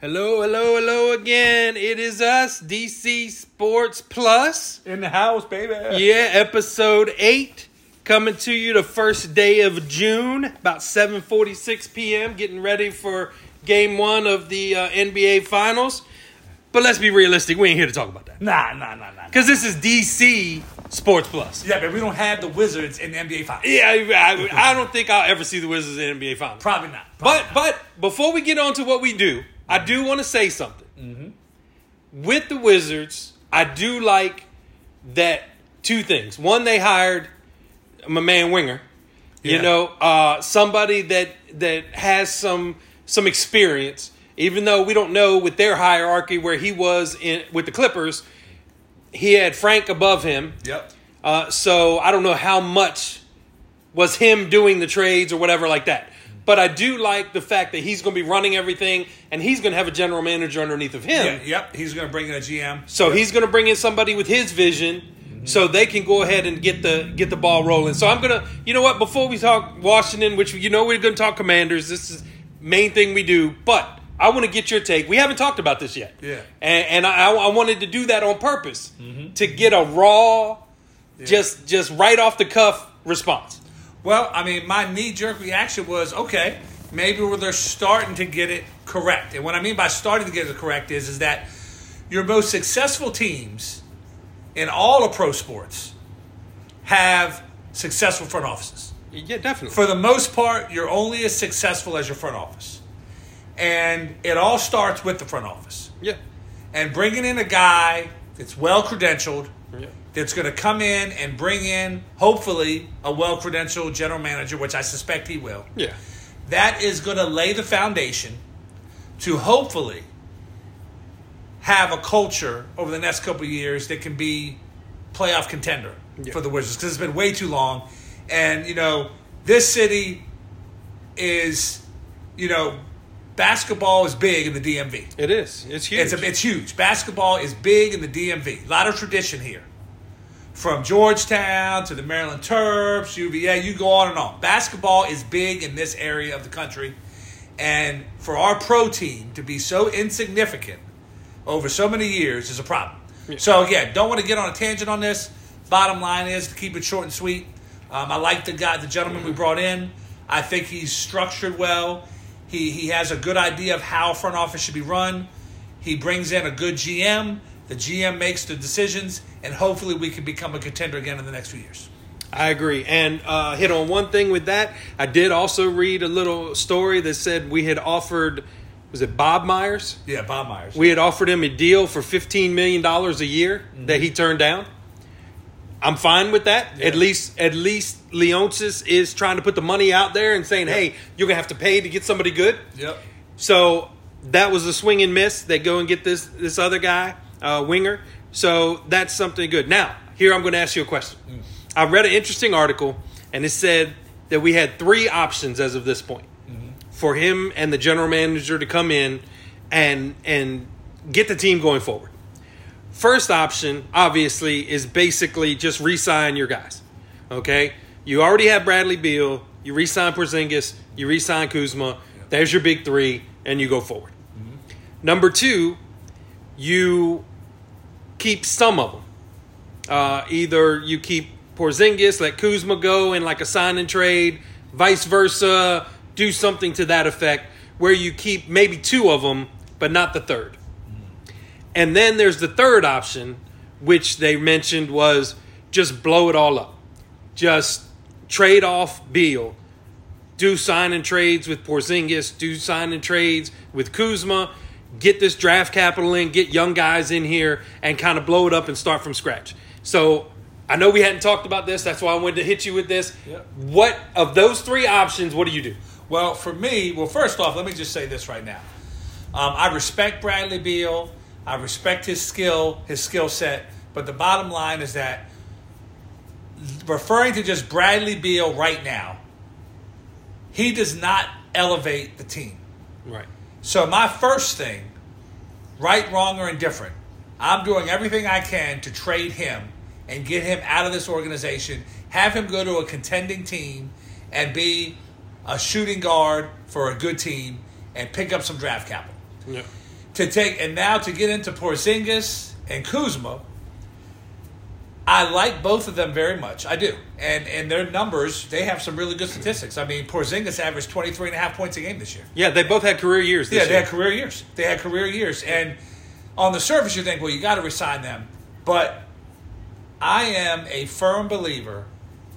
Hello, hello, hello again. It is us, DC Sports Plus. In the house, baby. Yeah, episode 8 coming to you the first day of June, about 7:46 p.m. getting ready for game 1 of the uh, NBA Finals. But let's be realistic, we ain't here to talk about that. Nah, nah, nah, nah. Cuz this is DC Sports Plus. Yeah, but we don't have the Wizards in the NBA Finals. Yeah, I, I don't think I'll ever see the Wizards in the NBA Finals. Probably not. Probably But not. but before we get on to what we do, I do want to say something. With the Wizards, I do like that two things. One, they hired my man Winger. You know, uh, somebody that that has some some experience. Even though we don't know with their hierarchy where he was in with the Clippers, he had Frank above him. Yep. Uh, so I don't know how much was him doing the trades or whatever like that. But I do like the fact that he's going to be running everything, and he's going to have a general manager underneath of him. Yeah, yep. He's going to bring in a GM. So he's going to bring in somebody with his vision, mm-hmm. so they can go ahead and get the get the ball rolling. So I'm gonna, you know what? Before we talk Washington, which you know we're going to talk Commanders, this is main thing we do. But I want to get your take. We haven't talked about this yet. Yeah. and, and I, I wanted to do that on purpose mm-hmm. to get a raw, just just right off the cuff response. Well, I mean, my knee jerk reaction was okay, maybe they're starting to get it correct. And what I mean by starting to get it correct is, is that your most successful teams in all of pro sports have successful front offices. Yeah, definitely. For the most part, you're only as successful as your front office. And it all starts with the front office. yeah. And bringing in a guy that's well credentialed, Yeah. That's going to come in and bring in, hopefully, a well credentialed general manager, which I suspect he will. Yeah. That is going to lay the foundation to hopefully have a culture over the next couple of years that can be playoff contender Yeah. for the Wizards because it's been way too long. And, you know, this city is, you know, basketball is big in the DMV. It is. It's huge. It's, a, it's huge. Basketball is big in the DMV. A lot of tradition here. From Georgetown to the Maryland Terps, UVA, you go on and on. Basketball is big in this area of the country. And for our pro team to be so insignificant over so many years is a problem. So, again, don't want to get on a tangent on this. Bottom line is to keep it short and sweet. Um, I like the guy, the gentleman we brought in. I think he's structured well. He, he has a good idea of how front office should be run. He brings in a good GM. The GM makes the decisions, and hopefully we can become a contender again in the next few years. I agree. And uh, hit on one thing with that. I did also read a little story that said we had offered, was it Bob Myers? Yeah, Bob Myers. We had offered him a deal for $15 million a year that he turned down. I'm fine with that. At least, at least Leonsis is trying to put the money out there and saying, "Hey, you're gonna have to pay to get somebody good." yep. So that was a swing and miss. They go and get this this other guy, uh, winger. So that's something good. Now, here I'm going to ask you a question. Mm-hmm. I read an interesting article, and it said that we had three options as of this point mm-hmm. for him and the general manager to come in and and get the team going forward. First option, obviously, is basically just re-sign your guys. Okay, you already have Bradley Beal. You re-sign Porzingis. You re-sign Kuzma. There's your big three, and you go forward. Mm-hmm. Number two, you keep some of them. Uh, either you keep Porzingis, let Kuzma go in like a sign and trade, vice versa. Do something to that effect, where you keep maybe two of them, but not the third. And then there's the third option, which they mentioned was just blow it all up. Just trade off Beal. Do sign and trades with Porzingis. Do sign and trades with Kuzma. Get this draft capital in. Get young guys in here and kind of blow it up and start from scratch. So I know we hadn't talked about this. That's why I wanted to hit you with this. Yep. What of those three options? What do you do? Well, for me, well, first off, let me just say this right now. Um, I respect Bradley Beal. I respect his skill, his skill set. But the bottom line is that referring to just Bradley Beal right now, he does not elevate the team. Right. So my first thing, right, wrong, or indifferent, I'm doing everything I can to trade him and get him out of this organization, have him go to a contending team and be a shooting guard for a good team and pick up some draft capital. Yeah. to take and now to get into Porzingis and Kuzma. I like both of them very much. I do. And and their numbers, they have some really good statistics. I mean, Porzingis averaged 23 and a half points a game this year. Yeah, they both had career years. This Yeah, they year. had career years. They had career years. And on the surface, you think, well, you got to resign them. But I am a firm believer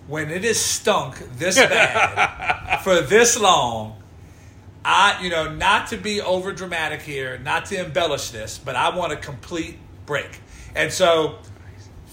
when it is stunk this bad for this long. I, you know, not to be over dramatic here, not to embellish this, but I want a complete break. And so,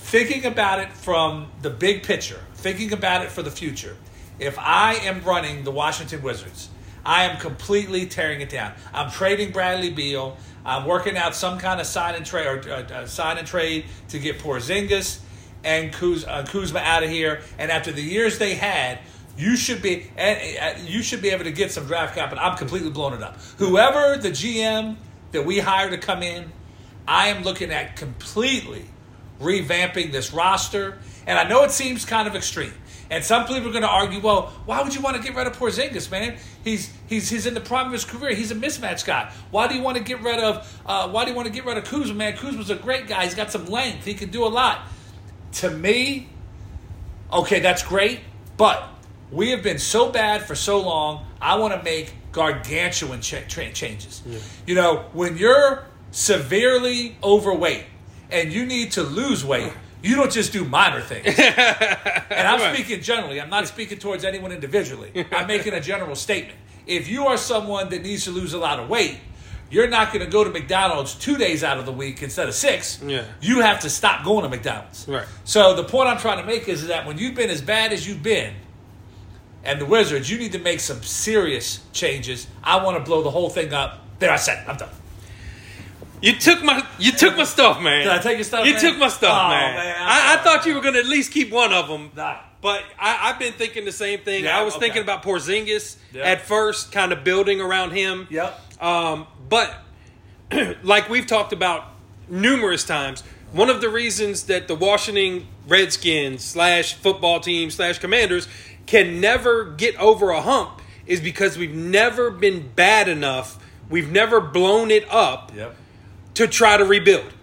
thinking about it from the big picture, thinking about it for the future, if I am running the Washington Wizards, I am completely tearing it down. I'm trading Bradley Beal. I'm working out some kind of sign and trade or uh, uh, sign and trade to get Porzingis and Kuz, uh, Kuzma out of here. And after the years they had, you should be uh, you should be able to get some draft capital. I'm completely blowing it up. Whoever the GM that we hire to come in, I am looking at completely revamping this roster. And I know it seems kind of extreme. And some people are going to argue, well, why would you want to get rid of Porzingis, man? He's he's he's in the prime of his career. He's a mismatch guy. Why do you want to get rid of uh, Why do you want to get rid of Kuzma, man? Kuzma's a great guy. He's got some length. He can do a lot. To me, okay, that's great, but we have been so bad for so long. I want to make gargantuan cha- changes. You know, when you're severely overweight and you need to lose weight, you don't just do minor things. and I'm Right. speaking generally. I'm not speaking towards anyone individually. I'm making a general statement. If you are someone that needs to lose a lot of weight, you're not going to go to McDonald's two days out of the week instead of six. Yeah. You have to stop going to McDonald's. Right. So the point I'm trying to make is that when you've been as bad as you've been, and the Wizards, you need to make some serious changes. I want to blow the whole thing up. There, I said, it. I'm done. You took my you took my stuff, man. Did I take your stuff, You man? took my stuff, Oh, man. man, I, I thought you were going to at least keep one of them. Nah. But I, I've been thinking the same thing. Yeah, I was okay. thinking about Porzingis Yeah. at first, kind of building around him. Yep. Um, but like we've talked about numerous times, one of the reasons that the Washington Redskins slash football team slash Commanders can never get over a hump is because we've never been bad enough. We've never blown it up Yep. To try to rebuild.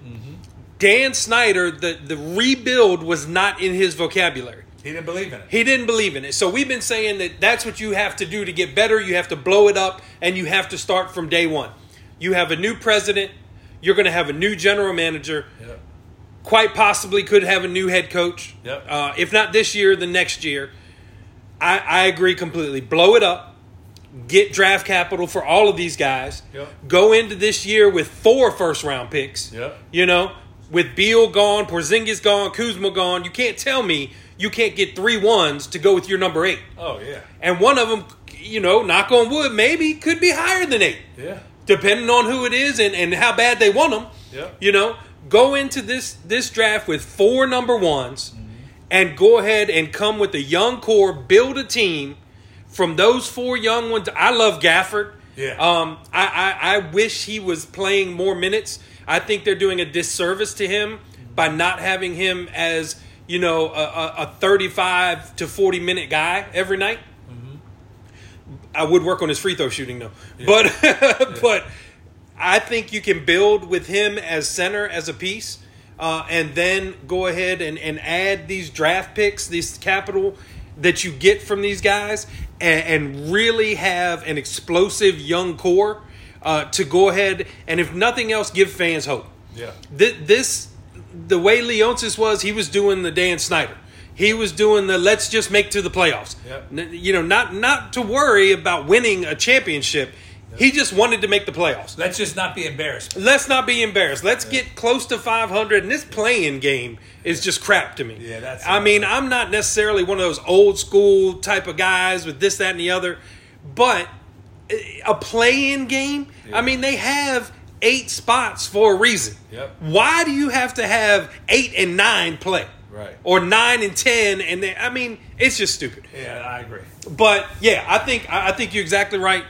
Dan Snyder, the, the rebuild was not in his vocabulary. He didn't believe in it. He didn't believe in it. So we've been saying that that's what you have to do to get better. You have to blow it up and you have to start from day one. You have a new president. You're going to have a new general manager. Yep. Quite possibly could have a new head coach. Yep. Uh, if not this year, the next year. I, I agree completely. Blow it up. Get draft capital for all of these guys. Yep. Go into this year with four first round picks. Yep. You know, with Beal gone, Porzingis gone, Kuzma gone, you can't tell me you can't get three ones to go with your number eight. Oh yeah. And one of them, you know, knock on wood, maybe could be higher than eight, Yeah. depending on who it is and, and how bad they want them. Yep. You know, go into this this draft with four number ones, mm-hmm. and go ahead and come with a young core, build a team from those four young ones. I love Gafford. Yeah. Um, I, I, I wish he was playing more minutes. I think they're doing a disservice to him by not having him as you know a, a, a thirty-five to forty minute guy every night. I would work on his free throw shooting though, but but I think you can build with him as center as a piece, uh, and then go ahead and, and add these draft picks, this capital that you get from these guys, and, and really have an explosive young core uh, to go ahead and, if nothing else, give fans hope. Yeah. Th- This, the way Leonsis was, he was doing the Dan Snyder. He was doing the let's just make to the playoffs. Yep. N- You know, not not to worry about winning a championship. He just wanted to make the playoffs. Let's just not be embarrassed. Let's not be embarrassed. Let's get close to 500. And this play-in game is just crap to me. Yeah, that's- I mean, I'm not necessarily one of those old school type of guys with this, that, and the other, but eh, a play-in game. I mean, they have eight spots for a reason. Yep. Why do you have to have eight and nine play? Right. Or nine and ten, and then I mean, it's just stupid. Yeah, I agree. But yeah, I think I think you're exactly right.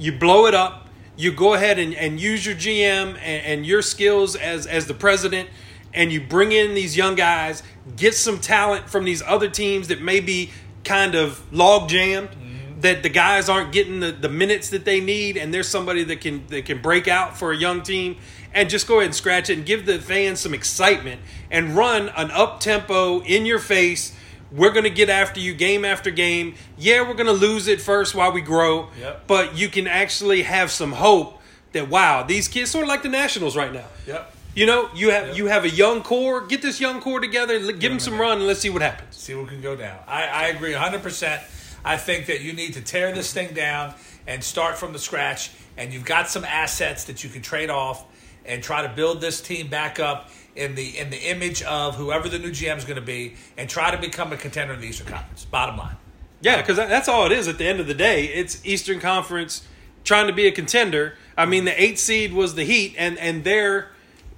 You blow it up. You go ahead and, and use your GM and, and your skills as as the president, and you bring in these young guys. Get some talent from these other teams that may be kind of log jammed. Mm-hmm. that the guys aren't getting the, the minutes that they need, and there's somebody that can that can break out for a young team, and just go ahead and scratch it and give the fans some excitement and run an up tempo in your face. We're gonna get after you game after game. Yeah, we're gonna lose it first while we grow, Yep. but you can actually have some hope that wow, these kids sort of like the Nationals right now. Yep. You know, you have Yep. you have a young core. Get this young core together. Give them some run, and let's see what happens. see what can go down. I, I agree 100%. I think that you need to tear this thing down and start from the scratch. And you've got some assets that you can trade off and try to build this team back up in the in the image of whoever the new GM is going to be, and try to become a contender in the Eastern Conference. Bottom line. Yeah, because that's all it is. At the end of the day, it's Eastern Conference trying to be a contender. I mean, the eight seed was the Heat, and and they're,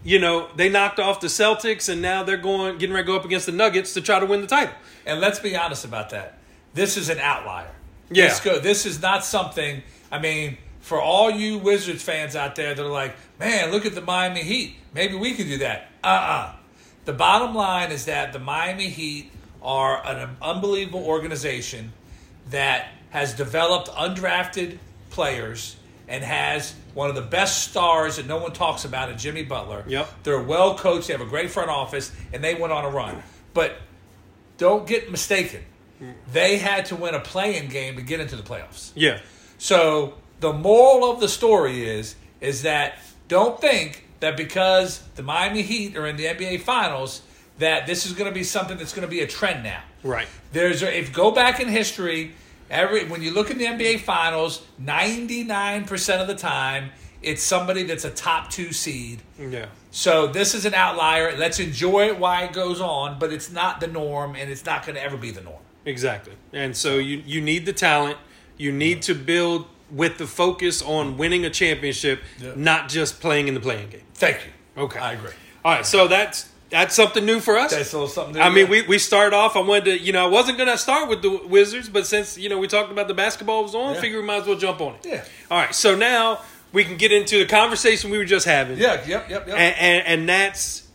you know, they knocked off the Celtics, and now they're going getting ready to go up against the Nuggets to try to win the title. And let's be honest about that. This is an outlier. Yeah. This, go, this is not something, I mean, for all you Wizards fans out there that are like, man, look at the Miami Heat. Maybe we could do that. Uh uh The bottom line is that the Miami Heat are an unbelievable organization that has developed undrafted players and has one of the best stars that no one talks about in Jimmy Butler. Yep. They're well coached, they have a great front office, and they went on a run. But don't get mistaken. They had to win a play-in game to get into the playoffs. Yeah, So the moral of the story is is that don't think that because the Miami Heat are in the NBA Finals that this is going to be something that's going to be a trend now. right. There's a, if go back in history, every when you look in the NBA Finals, ninety nine percent of the time it's somebody that's a top two seed. Yeah, So this is an outlier. Let's enjoy it while it goes on, but it's not the norm, and it's not going to ever be the norm. exactly. And so you you need the talent. You need to build with the focus on winning a championship, Yeah. not just playing in the play-in game. Thank you. Okay, I agree. All right, so that's that's something new for us. That's a little something. I mean, we, we started off. I wanted to, you know, I wasn't going to start with the Wizards, but since you know we talked about the basketball was on, Yeah. figure we might as well jump on it. Yeah. All right. So now we can get into the conversation we were just having. Yeah. Yep. Yep. Yep. And and, and that's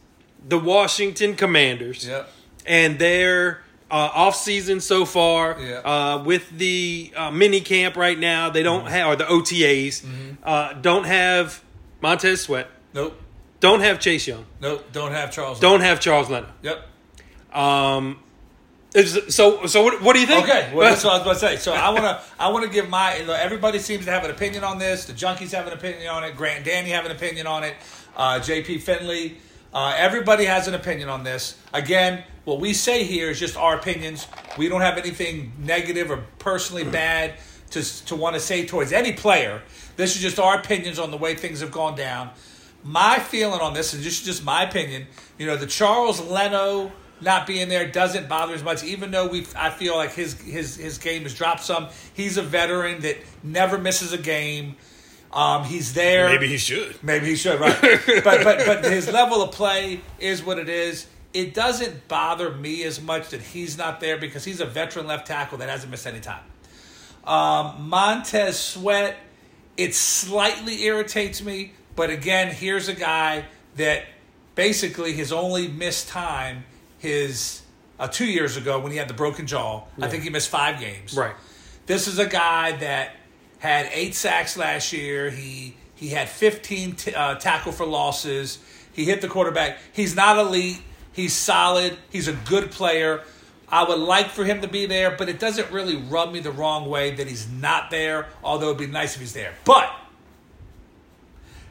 the Washington Commanders yep. and their uh, off season so far. Yeah. Uh, with the uh, mini camp right now, they don't have or the OTAs uh, don't have Montez Sweat, Nope. don't have Chase Young, Nope. Don't have Charles. don't have Charles Leonard. Yep. Um, so so what, what do you think? Okay. Well, that's what I was going to say. So I want to I want to give my. you know, Everybody seems to have an opinion on this. The junkies have an opinion on it. Grant Danny have an opinion on it. Uh, J.P. Finlay. Uh, everybody has an opinion on this. Again, what we say here is just our opinions. We don't have anything negative or personally bad to to want to say towards any player. This is just our opinions on the way things have gone down. My feeling on this, and just just my opinion, you know, the Charles Leno not being there doesn't bother as much, even though we I feel like his his his game has dropped some. He's a veteran that never misses a game. Um, he's there. Maybe he should. Maybe he should, right? but but but his level of play is what it is. It doesn't bother me as much that he's not there because he's a veteran left tackle that hasn't missed any time. Um, Montez Sweat, it slightly irritates me, but again, here's a guy that basically his only missed time his uh, two years ago when he had the broken jaw. I think he missed five games. Right. This is a guy that had eight sacks last year. He he had 15 t- uh, tackle for losses. He hit the quarterback. He's not elite. He's solid. He's a good player. I would like for him to be there, but it doesn't really rub me the wrong way that he's not there. Although it'd be nice if he's there. But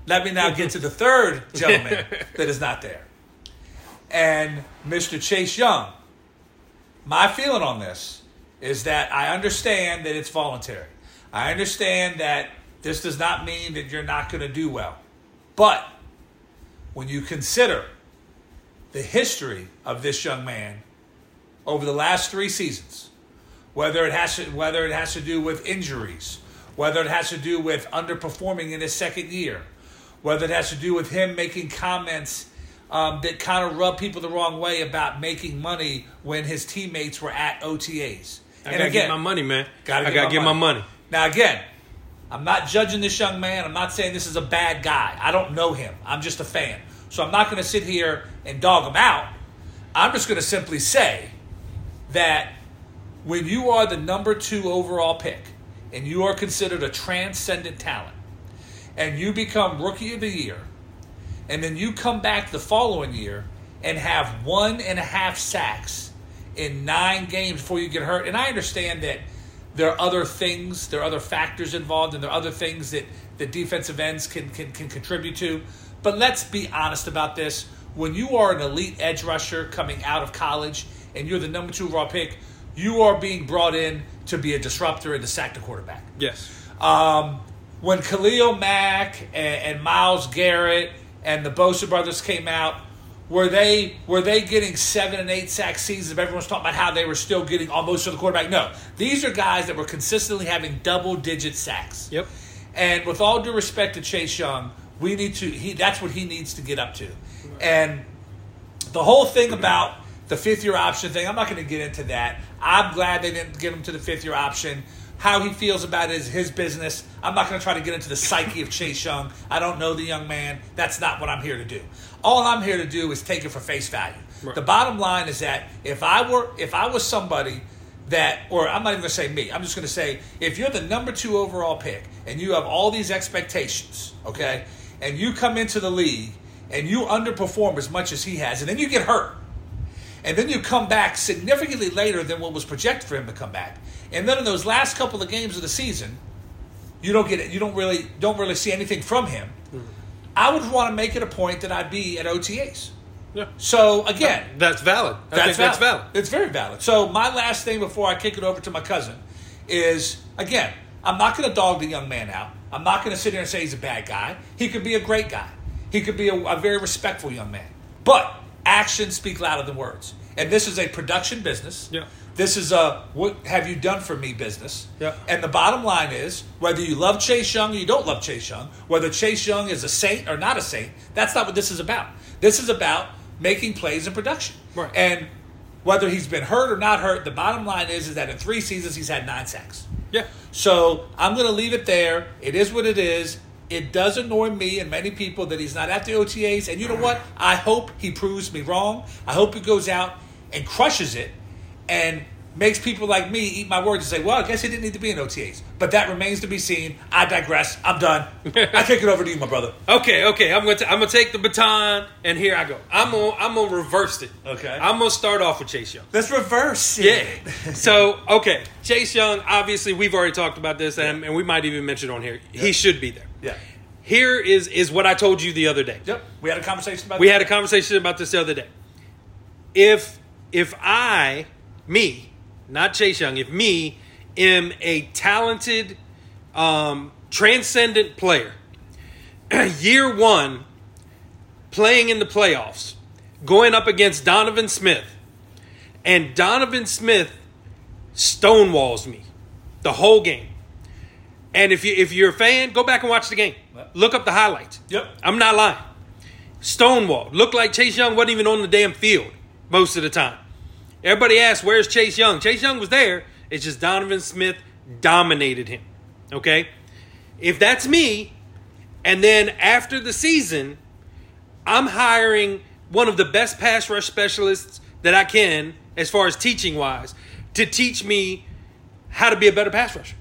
let me now get to the third gentleman that is not there, and Mr. Chase Young. My feeling on this is that I understand that it's voluntary. I understand that this does not mean that you're not going to do well. But when you consider the history of this young man over the last three seasons, whether it has to, whether it has to do with injuries, whether it has to do with underperforming in his second year, whether it has to do with him making comments um, that kind of rub people the wrong way about making money when his teammates were at OTAs. I gotta get my money, man. Gotta I get gotta my get my money. Now, again, I'm not judging this young man. I'm not saying this is a bad guy. I don't know him. I'm just a fan. So I'm not going to sit here and dog him out. I'm just going to simply say that when you are the number two overall pick and you are considered a transcendent talent, and you become rookie of the year, and then you come back the following year and have one and a half sacks in nine games before you get hurt. And I understand that there are other things, there are other factors involved, and there are other things that the defensive ends can, can, can contribute to. But let's be honest about this. When you are an elite edge rusher coming out of college and you're the number two raw pick, you are being brought in to be a disruptor and to sack the quarterback. Yes. Um, when Khalil Mack and, and Myles Garrett and the Bosa brothers came out, were they were they getting seven and eight sack seasons? If everyone's talking about how they were still getting almost to the quarterback, no. These are guys that were consistently having double digit sacks. Yep. And with all due respect to Chase Young, we need to he that's what he needs to get up to. And the whole thing about the fifth year option thing, I'm not going to get into that. I'm glad they didn't get him to the fifth year option. How he feels about it is his business. I'm not going to try to get into the psyche of Chase Young. I don't know the young man. That's not what I'm here to do. All I'm here to do is take it for face value. Right. The bottom line is that if I were if I was somebody that or I'm not even going to say me. I'm just going to say if you're the number 2 overall pick and you have all these expectations, okay? And you come into the league and you underperform as much as he has and then you get hurt and then you come back significantly later than what was projected for him to come back. And then in those last couple of games of the season, you don't get it. You don't really don't really see anything from him. Hmm. I would want to make it a point that I'd be at OTAs. Yeah. So again, That's valid. I that's think that's valid. It's very valid. So my last thing before I kick it over to my cousin is again, I'm not going to dog the young man out. I'm not going to sit here and say he's a bad guy. He could be a great guy. He could be a, a very respectful young man. But actions speak louder than words. And this is a production business. Yeah. This is a what have you done for me business. Yeah. And the bottom line is whether you love Chase Young or you don't love Chase Young, whether Chase Young is a saint or not a saint, that's not what this is about. This is about making plays in production. Right. And whether he's been hurt or not hurt, the bottom line is, is that in three seasons he's had nine sacks. Yeah. So I'm going to leave it there. It is what it is. It does annoy me and many people that he's not at the OTAs. And you know what? I hope he proves me wrong. I hope he goes out and crushes it and makes people like me eat my words and say, well, I guess he didn't need to be in OTAs. But that remains to be seen. I digress. I'm done. I kick it over to you, my brother. Okay, okay. I'm gonna t- I'm gonna take the baton and here I go. I'm gonna I'm gonna reverse it. Okay. I'm gonna start off with Chase Young. Let's reverse Yeah. so okay, Chase Young. Obviously, we've already talked about this, and, and we might even mention on here. He should be there. Yeah. Here is is what I told you the other day. Yep. We had a conversation about We that. had a conversation about this the other day. If if I, me, not Chase Young, if me am a talented, um, transcendent player, year one, playing in the playoffs, going up against Donovan Smith, and Donovan Smith stonewalls me the whole game. And if you if you're a fan, go back and watch the game. Look up the highlights. Yep. I'm not lying. Stonewall. Looked like Chase Young wasn't even on the damn field most of the time. Everybody asks, where's Chase Young? Chase Young was there. It's just Donovan Smith dominated him. Okay? If that's me, and then after the season, I'm hiring one of the best pass rush specialists that I can, as far as teaching wise, to teach me how to be a better pass rusher,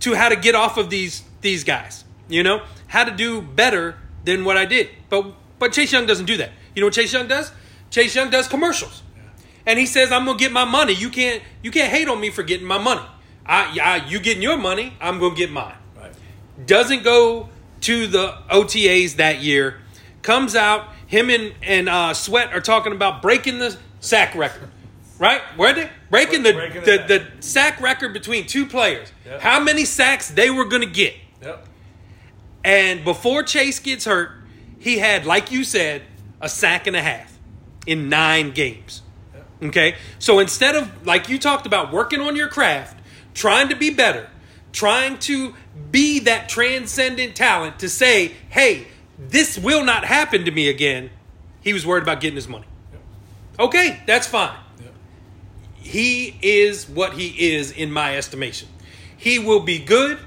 to how to get off of these these guys. You know, how to do better than what I did. But but Chase Young doesn't do that. You know what Chase Young does? Chase Young does commercials, and he says, "I'm gonna get my money. You can't you can't hate on me for getting my money. I, I you getting your money. I'm gonna get mine." Right. doesn't go to the OTAs that year, comes out, him and, and uh, Sweat are talking about breaking the sack record. Right? Were they? Breaking the, Breaking the, the the sack record between two players. Yep. How many sacks they were going to get. Yep. And before Chase gets hurt, he had, like you said, a sack and a half in nine games. Okay? So instead of, like you talked about, working on your craft, trying to be better, trying to be that transcendent talent to say, hey, this will not happen to me again, he was worried about getting his money. Okay, that's fine. He is what he is in my estimation. He will be good,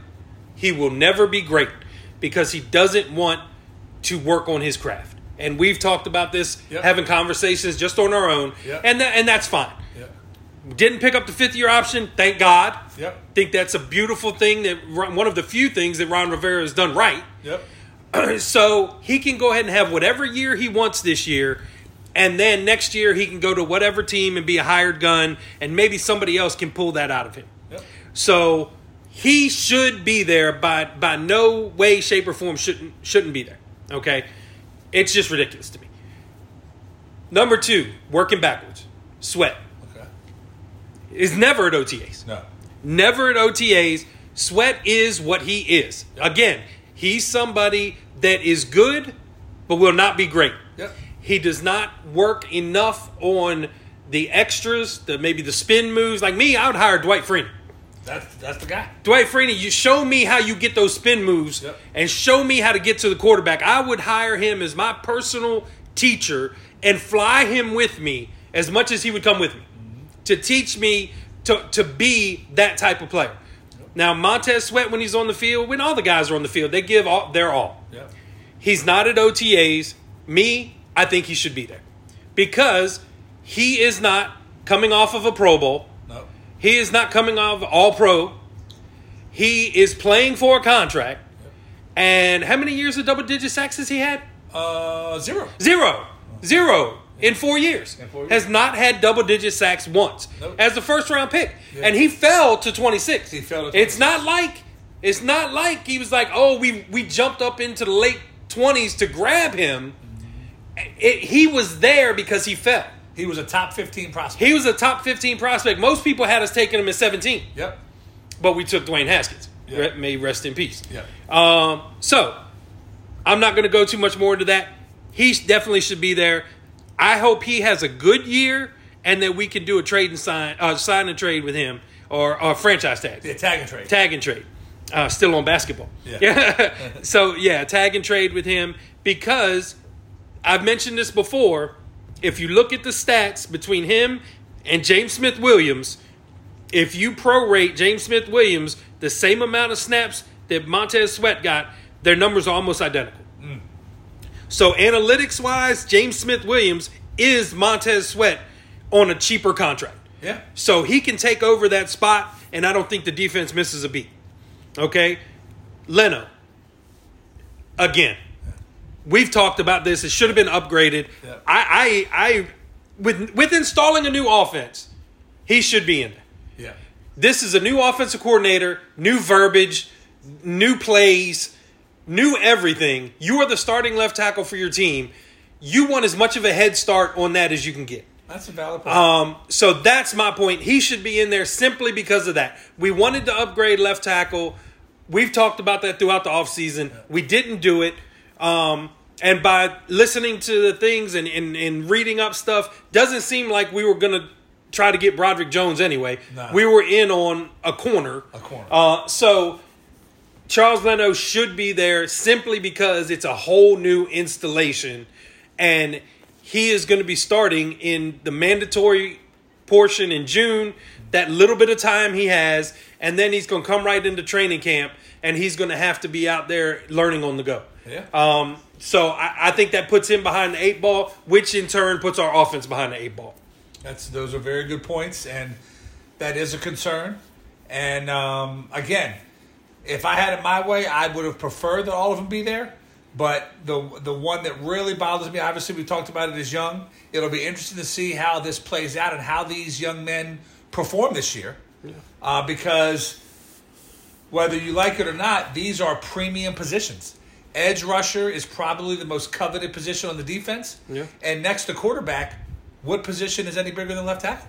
he will never be great because he doesn't want to work on his craft. And we've talked about this, Yep. having conversations just on our own, Yep. and tha- and that's fine. Yeah. Didn't pick up the fifth year option. Thank God. Yep. Think that's a beautiful thing that one of the few things that Ron Rivera has done right. Yep. so he can go ahead and have whatever year he wants this year. And then next year he can go to whatever team and be a hired gun, and maybe somebody else can pull that out of him. Yep. So he should be there by by no way, shape, or form shouldn't shouldn't be there. Okay, it's just ridiculous to me. Number two, working backwards, sweat Okay. is never at OTAs. No. Never at OTAs. Sweat is what he is. Yep. Again, he's somebody that is good, but will not be great. Yep. He does not work enough on the extras, the maybe the spin moves. Like me, I would hire Dwight Freeney. That's that's the guy. Dwight Freeney, you show me how you get those spin moves Yep. and show me how to get to the quarterback. I would hire him as my personal teacher and fly him with me as much as he would come with me to teach me to, to be that type of player. Now, Montez Sweat, when he's on the field, when all the guys are on the field, they give all, their all. Yep. He's not at OTAs. Me, I think he should be there because he is not coming off of a Pro Bowl. He is not coming off all pro. He is playing for a contract. And how many years of double digit sacks has he had? Uh, zero. Zero. Zero in four years. In four years. Has not had double digit sacks once Nope. as the first round pick. Yeah. And he fell to 26. He fell to It's not like it's not like he was like, "Oh, we we jumped up into the late 20s to grab him." Mm-hmm. It, he was there because he fell. He was a top fifteen prospect. He was a top 15 prospect. Most people had us taking him at 17. Yep. But we took Dwayne Haskins. Re- May rest in peace. Yeah. Um, so I'm not going to go too much more into that. He definitely should be there. I hope he has a good year and that we can do a trade and sign, uh, sign and trade with him or, or franchise tag, Yeah, tag and trade. tag and trade. Uh, still on basketball. Yeah. so yeah, tag and trade with him because I've mentioned this before. If you look at the stats between him and James Smith Williams, if you prorate James Smith Williams the same amount of snaps that Montez Sweat got, their numbers are almost identical. Mm. So analytics wise, James Smith Williams is Montez Sweat on a cheaper contract. Yeah. So he can take over that spot, and I don't think the defense misses a beat. Okay? Leno. Again. We've talked about this. It should have been upgraded. Yeah. I, I I with with installing a new offense, he should be in there. Yeah. This is a new offensive coordinator, new verbiage, new plays, new everything. You are the starting left tackle for your team. You want as much of a head start on that as you can get. That's a valid point. Um, so that's my point. He should be in there simply because of that. We wanted to upgrade left tackle. We've talked about that throughout the offseason. We didn't do it. Um, and by listening to the things and, and, and reading up stuff, doesn't seem like we were going to try to get Broderick Jones anyway. No. We were in on a corner. A corner. Uh, so Charles Leno should be there simply because it's a whole new installation, and he is going to be starting in the mandatory portion in June. That little bit of time he has, and then he's going to come right into training camp, and he's going to have to be out there learning on the go. Yeah. Um, so I, I think that puts him behind the eight ball, which in turn puts our offense behind the eight ball. That's those are very good points, and that is a concern. And um, again, if I had it my way, I would have preferred that all of them be there. But the the one that really bothers me, obviously, we talked about it as young. It'll be interesting to see how this plays out and how these young men perform this year, uh, because whether you like it or not, these are premium positions. Edge rusher is probably the most coveted position on the defense. Yeah. And next to quarterback, what position is any bigger than left tackle?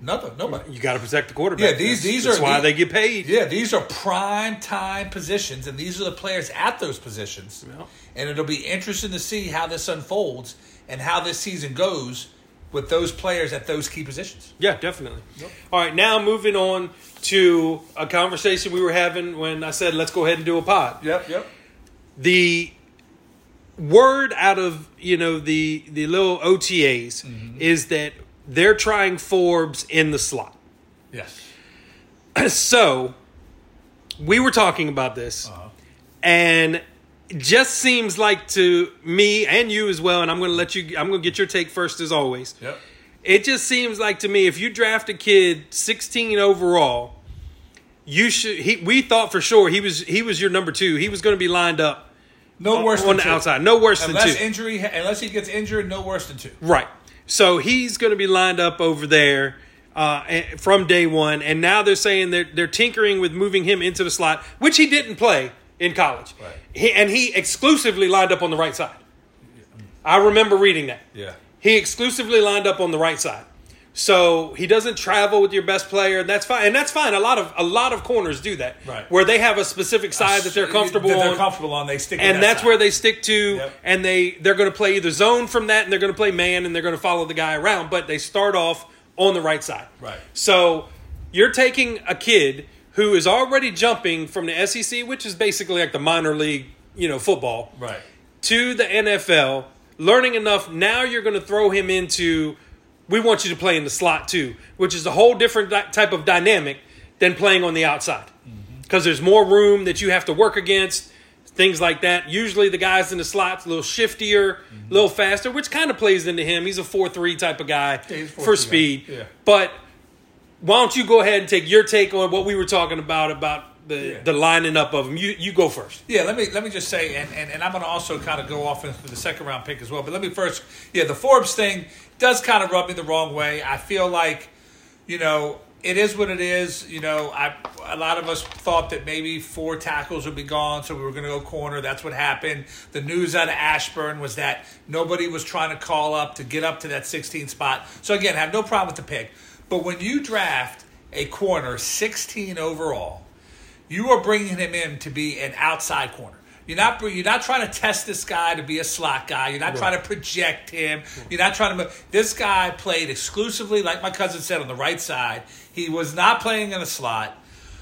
Nothing. Nobody. You got to protect the quarterback. Yeah, these- these that's are- why these- they get paid. Yeah, these are prime time positions, and these are the players at those positions. Yeah. And it'll be interesting to see how this unfolds and how this season goes with those players at those key positions. Yeah, definitely. All right, now moving on to a conversation we were having when I said let's go ahead and do a pod. Yep, yep. The word out of you know the the little OTAs Mm-hmm. is that they're trying Forbes in the slot. Yes. so we were talking about this, Uh-huh. and just seems like to me and you as well. And I'm going to let you. I'm going to get your take first, as always. Yep. it just seems like to me if you draft a kid 16 overall, you should. He, we thought for sure he was he was your number two. He was going to be lined up No worse on than the two. outside. No worse than Unless two. injury, unless he gets injured, no worse than two. Right. So he's going to be lined up over there uh, from day one, and now they're saying they're they're tinkering with moving him into the slot, which he didn't play in college. Right. He, and he exclusively lined up on the right side. I remember reading that. Yeah. He exclusively lined up on the right side. So he doesn't travel with your best player, and that's fine. And that's fine. A lot of a lot of corners do that, Right. Where they have a specific side that they're comfortable that they're on, comfortable on. They stick, and that that's side. where they stick to Yep. and they they're going to play either zone from that and they're going to play man and they're going to follow the guy around but they start off on the right side Right. so you're taking a kid who is already jumping from the SEC which is basically like the minor league you know football right. to the NFL learning enough now you're going to throw him into we want you to play in the slot too which is a whole different type of dynamic than playing on the outside. Mm-hmm. Because there's more room that you have to work against things like that. Usually the guys in the slots a little shiftier a little faster which kind of plays into him. He's a 4-3 type of guy Yeah, he's a 4-3 for speed. Yeah. but why don't you go ahead and take your take on what we were talking about about the, Yeah. the lining up of them you, you go first. Yeah, let me let me just say, and, and, and I'm going to also kind of go off into the second round pick as well. But let me first, yeah, the Forbes thing does kind of rub me the wrong way. I feel like, you know, it is what it is. You know, I a lot of us thought that maybe four tackles would be gone, so we were going to go corner. That's what happened. The news out of Ashburn was that nobody was trying to call up to get up to that 16 spot. So again, have no problem with the pick. But when you draft a corner 16 overall, you are bringing him in to be an outside corner. You're not you're not trying to test this guy to be a slot guy. You're not trying to project him. You're not trying to. This guy played exclusively, like my cousin said, on the right side. He was not playing in a slot.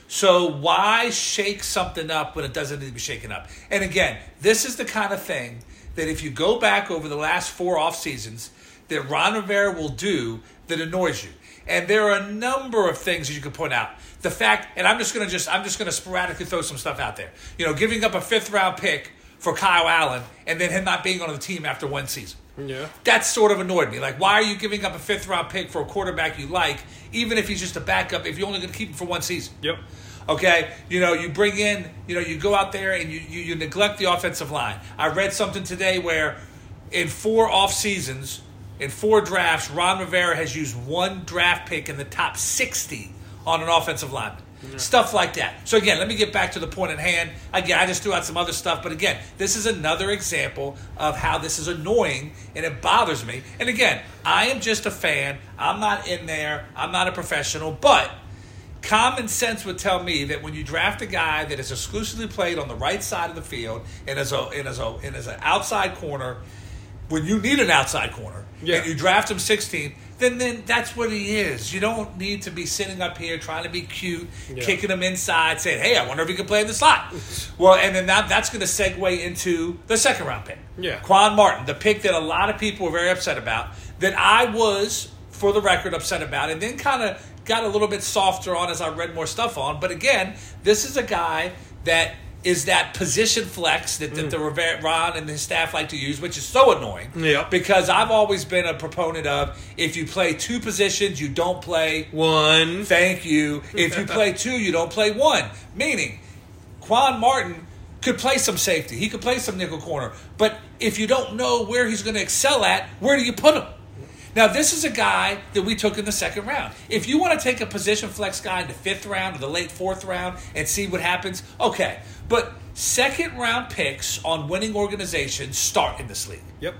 So why shake something up when it doesn't need to be shaken up? And again, this is the kind of thing that if you go back over the last four off seasons, that Ron Rivera will do that annoys you. And there are a number of things that you can point out. The fact, and I'm just gonna just I'm just gonna sporadically throw some stuff out there. You know, giving up a fifth round pick for Kyle Allen and then him not being on the team after one season. yeah That sort of annoyed me. Like, why are you giving up a fifth round pick for a quarterback you like, even if he's just a backup, if you're only going to keep him for one season? yep Okay, you know, you bring in, you know, you go out there and you, you, you neglect the offensive line. I read something today where in four off seasons, in four drafts, Ron Rivera has used one draft pick in the top 60 on an offensive lineman. Stuff like that. So again, let me get back to the point at hand. Again, I just threw out some other stuff, but again, this is another example of how this is annoying and it bothers me. And again, I am just a fan. I'm not in there. I'm not a professional, but Common sense would tell me that when you draft a guy that is exclusively played on the right side of the field and as a and as a and as an outside corner, when you need an outside corner Yeah. and you draft him 16, then then that's what he is. You don't need to be sitting up here trying to be cute, Yeah. kicking him inside, saying, "Hey, I wonder if he can play in the slot." well, and then that, that's going to segue into the second round pick. Yeah. Quan Martin, the pick that a lot of people were very upset about, that I was, for the record, upset about, and then kind of got a little bit softer on as I read more stuff on. But again, this is a guy that is that position flex that, that mm. the Rivera- Ron and his staff like to use, which is so annoying. Yeah. Because I've always been a proponent of if you play two positions, you don't play one Thank you. If you play two, you don't play one. Meaning, Quan Martin could play some safety. He could play some nickel corner. But if you don't know where he's going to excel at, where do you put him? Now, this is a guy that we took in the second round. If you want to take a position flex guy in the fifth round or the late fourth round and see what happens, okay. But second round picks on winning organizations start in this league. yep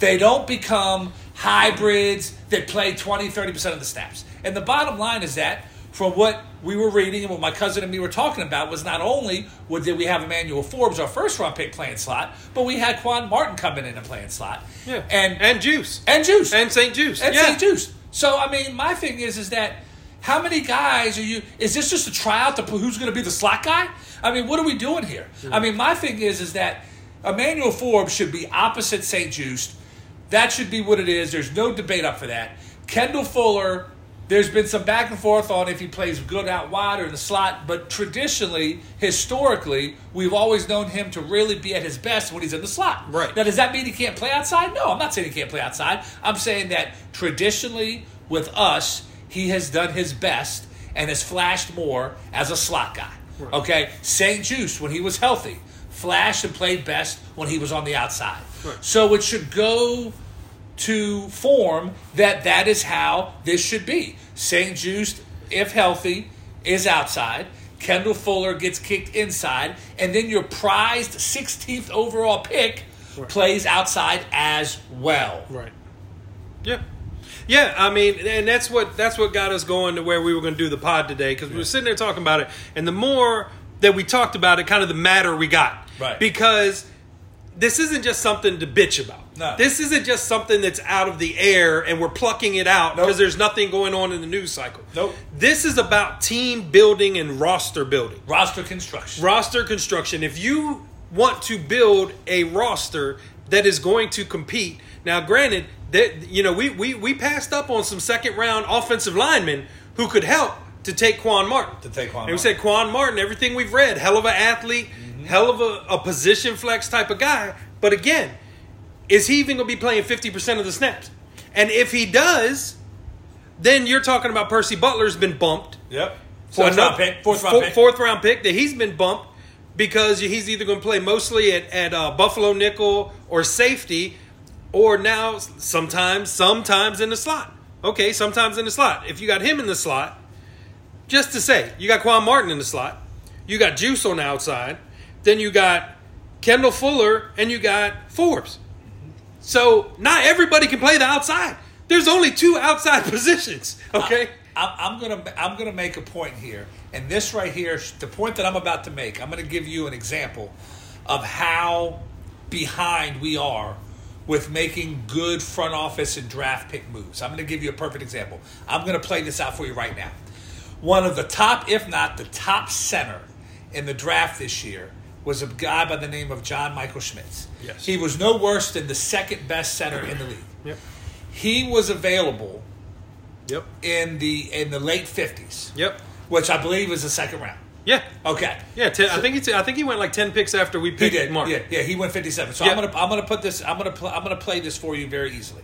They don't become hybrids that play 20, 30% of the snaps. And the bottom line is that from what we were reading and what my cousin and me were talking about was not only did we have Emmanuel Forbes, our first round pick, playing slot, but we had Quan Martin coming in and playing slot. yeah And and juice and Juice. and St-Juste And yeah St-Juste. So I mean, my thing is, is that how many guys are you? Is this just a tryout to put who's going to be the slot guy? I mean, what are we doing here? I mean, my thing is, is that Emmanuel Forbes should be opposite St-Juste. That should be what it is. There's no debate up for that. Kendall Fuller There's been some back and forth on if he plays good out wide or in the slot, but traditionally, historically, we've always known him to really be at his best when he's in the slot. Right. Now, does that mean he can't play outside? No, I'm not saying he can't play outside. I'm saying that traditionally, with us, he has done his best and has flashed more as a slot guy. Okay? St-Juste, when he was healthy, flashed and played best when he was on the outside. Right. So it should go to form that that is how this should be. St-Juste, if healthy, is outside. Kendall Fuller gets kicked inside, and then your prized 16th overall pick plays outside as well. Right. Yeah. Yeah, I mean, and that's what that's what got us going to where we were going to do the pod today because we were sitting there talking about it, and the more that we talked about it, kind of the madder we got. Right. Because this isn't just something to bitch about. No. This isn't just something that's out of the air and we're plucking it out Nope. because there's nothing going on in the news cycle. Nope. This is about team building and roster building Roster construction. roster construction. If you want to build a roster that is going to compete, now granted that you know we we we passed up on some second round offensive linemen who could help to take Quan Martin. To take Quan and we Martin. said Quan Martin. Everything we've read, hell of an athlete, Mm-hmm. hell of a, a position flex type of guy. But again, is he even going to be playing fifty percent of the snaps? And if he does, then you're talking about Percy Butler's been bumped Yep. Fourth round pick. Fourth round pick. fourth round pick that he's been bumped because he's either going to play mostly at, at uh, Buffalo nickel or safety, or now sometimes sometimes in the slot. Okay, sometimes in the slot. If you got him in the slot, just to say, you got Quan Martin in the slot, you got Juice on the outside, then you got Kendall Fuller, and you got Forbes. So not everybody can play the outside. There's only two outside positions. Okay. I'm, I'm gonna I'm gonna make a point here, and this right here, the point that I'm about to make, I'm gonna give you an example of how behind we are with making good front office and draft pick moves. I'm gonna give you a perfect example. I'm gonna play this out for you right now. One of the top, if not the top center in the draft this year was a guy by the name of John Michael Schmitz. Yes. He was no worse than the second best center in the league. Yep. He was available Yep. in the in the late fifties, Yep. which I believe is the second round. Yeah. Okay, Yeah, ten, I think it's. I think he went like ten picks after we he picked did. Mark. Yeah, yeah, he went fifty seven. So Yeah. I'm gonna I'm gonna put this I'm gonna pl- I'm gonna play this for you very easily.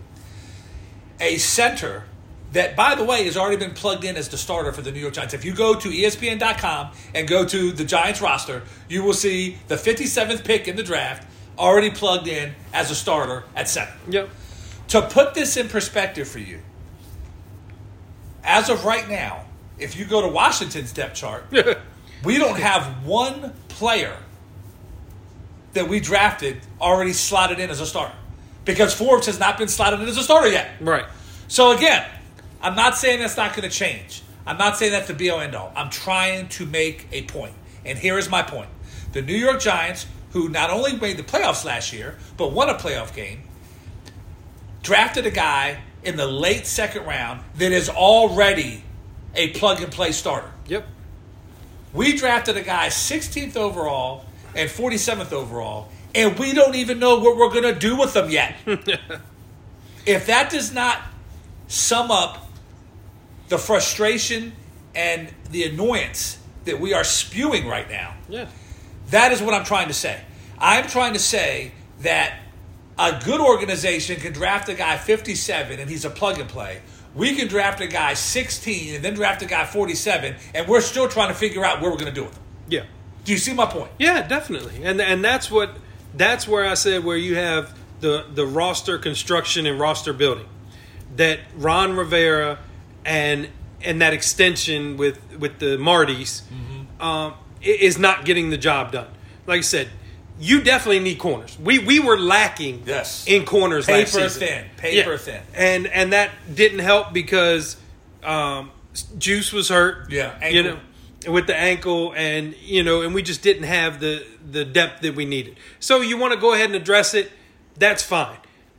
A center that, by the way, has already been plugged in as the starter for the New York Giants. If you go to ESPN.com and go to the Giants roster, you will see the 57th pick in the draft already plugged in as a starter at center. Yep. To put this in perspective for you, as of right now, if you go to Washington's depth chart, we don't have one player that we drafted already slotted in as a starter because Forbes has not been slotted in as a starter yet. right. So again, I'm not saying that's not going to change. I'm not saying that's the be all end all. I'm trying to make a point. And here is my point. The New York Giants, who not only made the playoffs last year, but won a playoff game, drafted a guy in the late second round that is already a plug and play starter. Yep. We drafted a guy 16th overall and 47th overall, and we don't even know what we're going to do with them yet. if that does not sum up the frustration and the annoyance that we are spewing right now, Yeah. that is what I'm trying to say. I'm trying to say that a good organization can draft a guy 57 and he's a plug and play. We can draft a guy 16 and then draft a guy 47, and we're still trying to figure out where we're going to do with him. Yeah. Do you see my point? Yeah, definitely. And and that's what that's where I said where you have the the roster construction and roster building. That Ron Rivera and and that extension with with the Martys um, is not getting the job done. Like I said, you definitely need corners. We we were lacking Yes. in corners last Paper season. thin. Paper thin. And and that didn't help because um, Juice was hurt. Yeah, you know, with the ankle, and you know, and we just didn't have the the depth that we needed. So you want to go ahead and address it. That's fine.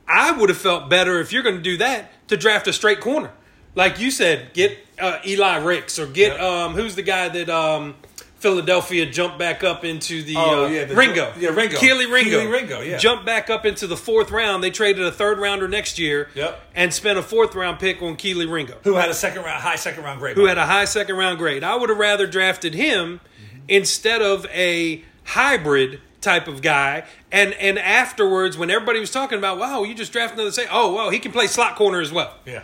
I would have felt better if you're going to do that to draft a straight corner, like you said, get uh, Eli Ricks or get Yeah. um, who's the guy that um, Philadelphia jumped back up into the, Oh, uh, yeah, the- Ringo. yeah, Ringo. Kelee Ringo. Kelee Ringo, yeah. Jumped back up into the fourth round. They traded a third rounder next year Yep. and spent a fourth round pick on Kelee Ringo, Who had a second round, high second round grade? who had a high second round grade. I would have rather drafted him instead of a hybrid type of guy. And and afterwards, when everybody was talking about, wow, you just drafted another say, oh, well, he can play slot corner as well. yeah.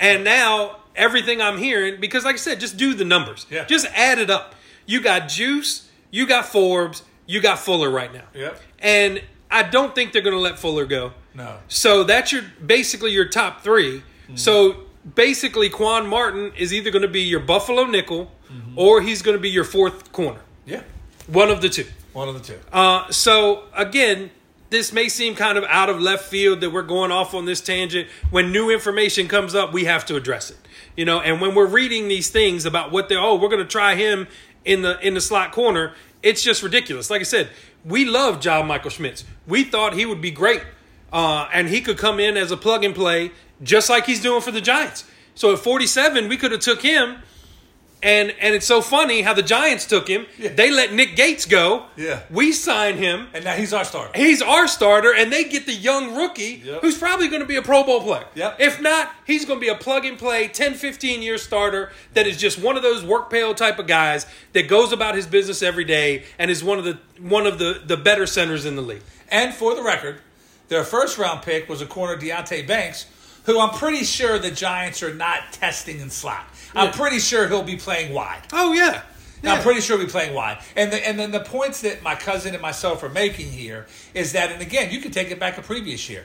And now everything I'm hearing, because like I said, just do the numbers. Yeah. Just add it up. You got Juice, you got Forbes, you got Fuller right now. Yep. And I don't think they're going to let Fuller go. No. So that's your basically your top 3 Mm-hmm. So basically, Quan Martin is either going to be your Buffalo nickel Mm-hmm. or he's going to be your fourth corner. Yeah. One of the two. One of the two. Uh, so again, this may seem kind of out of left field that we're going off on this tangent. When new information comes up, we have to address it. You know, and when we're reading these things about what they're, oh, we're going to try him in the in the slot corner, it's just ridiculous. Like I said, we love John Michael Schmitz. We thought he would be great, uh, and he could come in as a plug and play, just like he's doing for the Giants. So at 47, we could have took him. And and it's so funny how the Giants took him. Yeah. They let Nick Gates go. Yeah. We sign him. And now he's our starter. He's our starter, and they get the young rookie Yep. who's probably going to be a Pro Bowl player. Yep. If not, he's going to be a plug and play 10, 15 year starter that is just one of those work pail type of guys that goes about his business every day and is one of the one of the, the better centers in the league. And for the record, their first round pick was a corner Deonte Banks, who I'm pretty sure the Giants are not testing in slot. I'm pretty sure he'll be playing wide. Oh yeah. I'm pretty sure we'll be playing wide. And the, and then the points that my cousin and myself are making here is that, and again, you can take it back a previous year,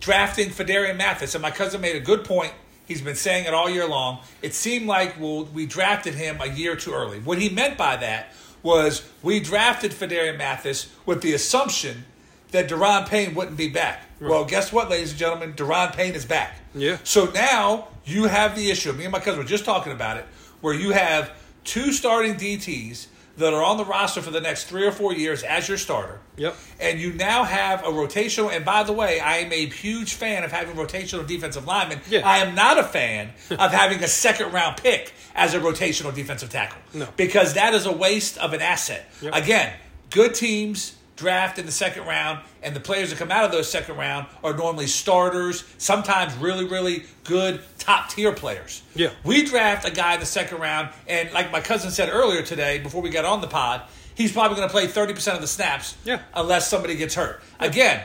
drafting Phidarian Mathis. And my cousin made a good point. He's been saying it all year long. It seemed like well, we drafted him a year too early. What he meant by that was we drafted Phidarian Mathis with the assumption that Daron Payne wouldn't be back. Well, guess what, ladies and gentlemen? Daron Payne is back. Yeah. So now you have the issue. Me and my cousin were just talking about it, where you have two starting DTs that are on the roster for the next three or four years as your starter. Yep. And you now have a rotational. And by the way, I am a huge fan of having rotational defensive linemen. Yeah. I am not a fan of having a second round pick as a rotational defensive tackle. No. Because that is a waste of an asset. Yep. Again, good teams draft in the second round, and the players that come out of those second round are normally starters, sometimes really, really good top tier players. Yeah. We draft a guy in the second round, and like my cousin said earlier today, before we got on the pod, he's probably going to play 30% of the snaps Yeah. unless somebody gets hurt. Again,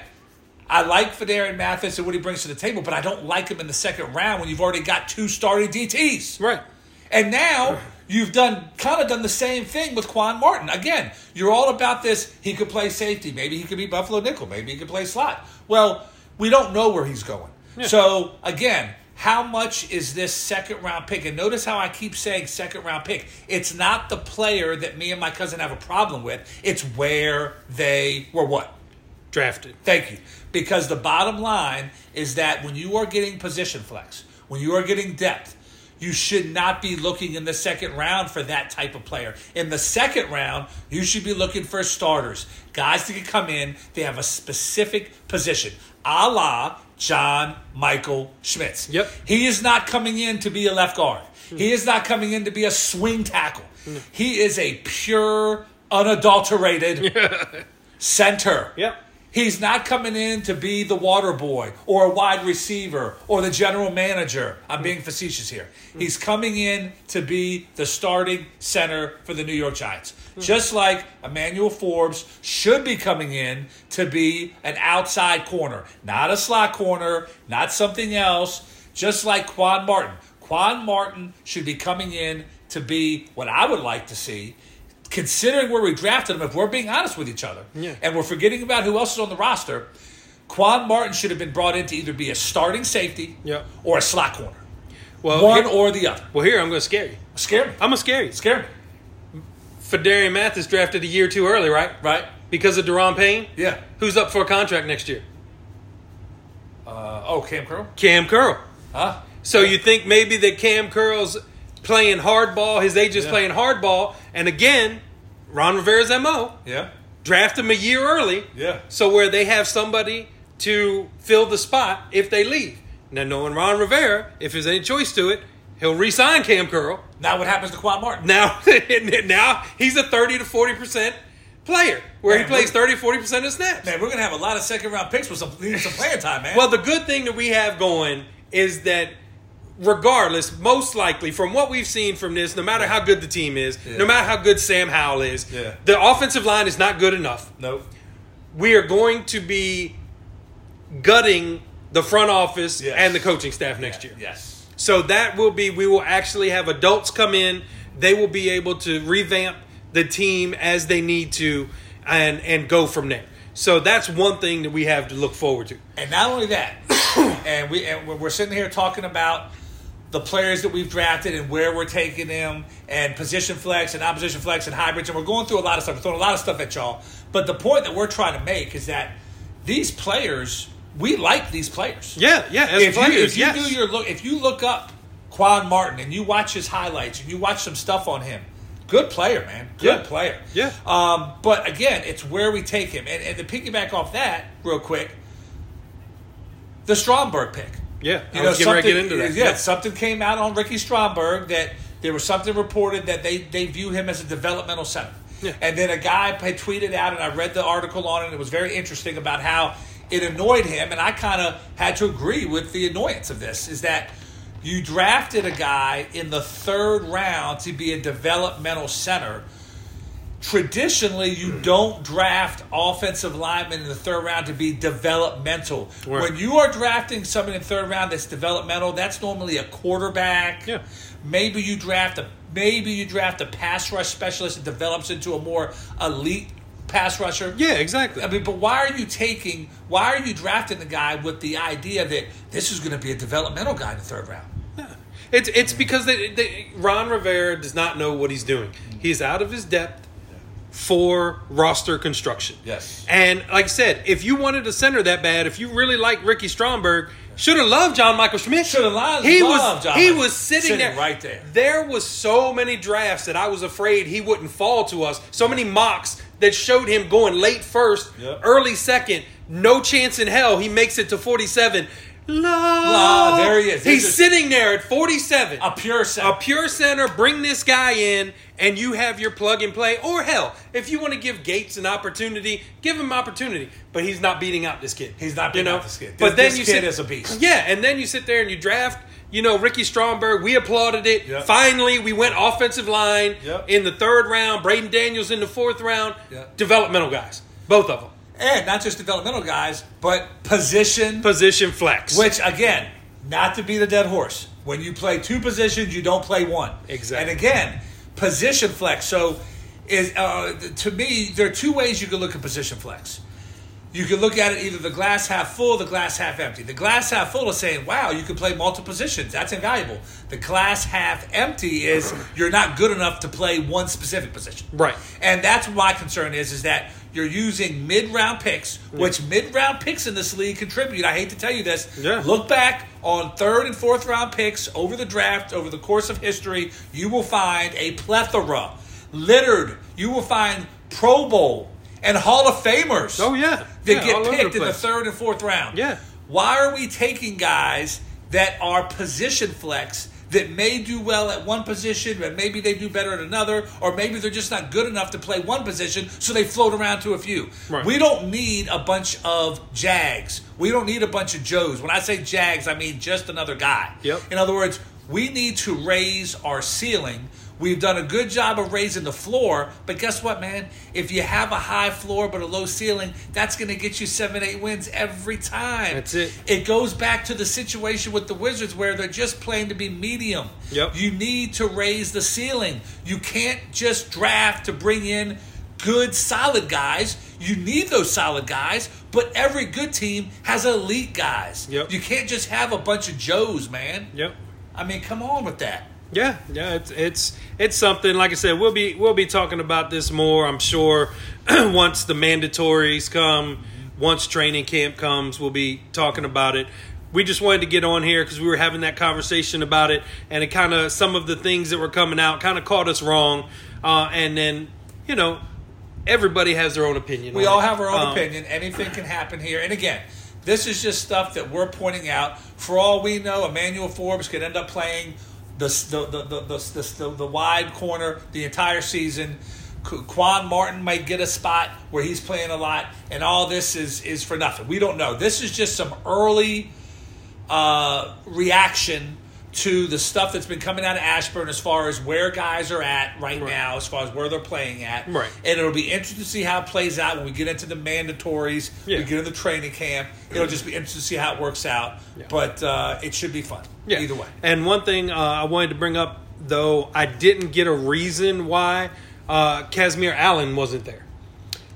I like Phidarian Mathis and what he brings to the table, but I don't like him in the second round when you've already got two starting DTs. Right. And now you've done kind of done the same thing with Quan Martin. Again, you're all about this. He could play safety. Maybe he could be Buffalo nickel. Maybe he could play slot. Well, we don't know where he's going. So again, how much is this second round pick? And notice how I keep saying second round pick. It's not the player that me and my cousin have a problem with. It's where they were what? Drafted. Thank you. Because the bottom line is that when you are getting position flex, when you are getting depth, you should not be looking in the second round for that type of player. In the second round, you should be looking for starters, guys that can come in, they have a specific position, a la John Michael Schmitz. Yep. He is not coming in to be a left guard. He is not coming in to be a swing tackle. He is a pure, unadulterated center. Yep. He's not coming in to be the water boy or a wide receiver or the general manager. I'm being facetious here. He's coming in to be the starting center for the New York Giants. Just like Emmanuel Forbes should be coming in to be an outside corner, not a slot corner, not something else, just like Quan Martin. Quan Martin should be coming in to be what I would like to see considering where we drafted him, if we're being honest with each other, Yeah. and we're forgetting about who else is on the roster, Quan Martin should have been brought in to either be a starting safety Yeah. or a slot corner. Well, One here, or the other. well, here I'm going to scare you. Scare me. I'm going to scare you. Scare me. Phidarian Mathis drafted a year too early, right? Right? Because of Daron Payne. Yeah. Who's up for a contract next year? Uh, oh, Cam Curl? Cam Curl. Huh? So you think maybe that Cam Curl's playing hardball, his agent's Yeah. playing hardball, and again, Ron Rivera's MO, Yeah. draft him a year early. Yeah. So where they have somebody to fill the spot if they leave. Now knowing Ron Rivera, if there's any choice to it, He'll re-sign Cam Curl. Now what happens to Quan Martin? Now, now he's a thirty to forty percent player, where Man, he plays we're- 30 40 percent of snaps. Man, we're gonna have a lot of second round picks with some some playing time, man. Well, the good thing that we have going is that regardless, most likely from what we've seen from this, no matter how good the team is, Yeah. no matter how good Sam Howell is, Yeah. the offensive line is not good enough. nope. We are going to be gutting the front office Yes. and the coaching staff next year. Yes. So that will be, we will actually have adults come in. They will be able to revamp the team as they need to and, and go from there. So that's one thing that we have to look forward to. And not only that, and we and we're sitting here talking about the players that we've drafted and where we're taking them, and position flex and opposition flex and hybrids, and we're going through a lot of stuff. We're throwing a lot of stuff at y'all. But the point that we're trying to make is that these players, we like these players. Yeah, yeah. As if players, you, if you yes. do your look, if you look up Quan Martin and you watch his highlights and you watch some stuff on him, good player, man, good Yeah. player. Yeah. Um, but again, it's where we take him, and, and to piggyback off that real quick, the Stromberg pick. Yeah, You I know, ready get something- into that. Yeah, something came out on Ricky Stromberg that there was something reported that they, they view him as a developmental center. Yeah. And then a guy had tweeted out, and I read the article on it, and it was very interesting about how it annoyed him, and I kind of had to agree with the annoyance of this, is that you drafted a guy in the third round to be a developmental center. Traditionally, you don't draft offensive linemen in the third round to be developmental. Right. When you are drafting someone in the third round that's developmental, that's normally a quarterback. Yeah. Maybe you draft a maybe you draft a pass rush specialist that develops into a more elite pass rusher. Yeah, exactly. I mean, but why are you taking? Why are you drafting the guy with the idea that this is going to be a developmental guy in the third round? It's it's because they, they, Ron Rivera does not know what he's doing. He's out of his depth for roster construction. Yes. And like I said, if you wanted a center that bad, if you really like Ricky Stromberg, should have loved John Michael Schmitz. Should have loved. He was John he Michael. was sitting, sitting, there right there. There was so many drafts that I was afraid he wouldn't fall to us. So many mocks that showed him going late first, yep. early second. No chance in hell he makes it to 47. La. Ah, there he is. He's, He's sitting there at 47. A pure center. A pure center. Bring this guy in, and you have your plug and play. Or hell, if you want to give Gates an opportunity, give him opportunity. But he's not beating out this kid. He's not beating you know? out this kid. This, but then you kid sit, is a beast. Yeah, and then you sit there and you draft. You know Ricky Stromberg. We applauded it. Yep. Finally, we went offensive line yep. in the third round. Braeden Daniels in the fourth round. Yep. Developmental guys, both of them and not just developmental guys, but position. Position flex. Which again, not to be the dead horse. When you play two positions, you don't play one. Exactly. And again, position flex. So, is uh, to me, there are two ways you can look at position flex. You can look at it either the glass half full, the glass half empty. The glass half full is saying, "Wow, you can play multiple positions. That's invaluable." The glass half empty is you're not good enough to play one specific position. Right. And that's my concern is is that you're using mid round picks, which mid round picks in this league contribute. I hate to tell you this. Yeah. Look back on third and fourth round picks over the draft, over the course of history, you will find a plethora, littered. You will find Pro Bowl and Hall of Famers. Oh, yeah. That Yeah, get over the picked in the third and fourth round. Yeah. Why are we taking guys that are position flex that may do well at one position, but maybe they do better at another, or maybe they're just not good enough to play one position, so they float around to a few. Right. We don't need a bunch of Jags. We don't need a bunch of Joes. When I say Jags, I mean just another guy. Yep. In other words, we need to raise our ceiling. We've done a good job of raising the floor, but guess what, man? If you have a high floor but a low ceiling, that's going to get you seven, eight wins every time. That's it. It goes back to the situation with the Wizards where they're just playing to be medium. Yep. You need to raise the ceiling. You can't just draft to bring in good, solid guys. You need those solid guys, but every good team has elite guys. Yep. You can't just have a bunch of Joes, man. Yep. I mean, come on with that. Yeah, yeah, it's it's it's something. Like I said, we'll be we'll be talking about this more. I'm sure once the mandatories come, once training camp comes, we'll be talking about it. We just wanted to get on here because we were having that conversation about it, and it kind of some of the things that were coming out kind of caught us wrong. Uh, and then, you know, everybody has their own opinion. We all it. have our own Um, opinion. Anything can happen here. And again, this is just stuff that we're pointing out. For all we know, Emmanuel Forbes could end up playing the the the the, the, wide corner the entire season. Qu- Quan Martin might get a spot where he's playing a lot, and all this is is for nothing. We don't know. This is just some early uh, reaction to the stuff that's been coming out of Ashburn as far as where guys are at right, Right. now, as far as where they're playing at. Right. And it'll be interesting to see how it plays out when we get into the mandatories, Yeah. we get into training camp. It'll just be interesting to see how it works out. Yeah. But uh, it should be fun. Yeah. Either way. And one thing uh, I wanted to bring up, though, I didn't get a reason why uh, Kazmeir Allen wasn't there.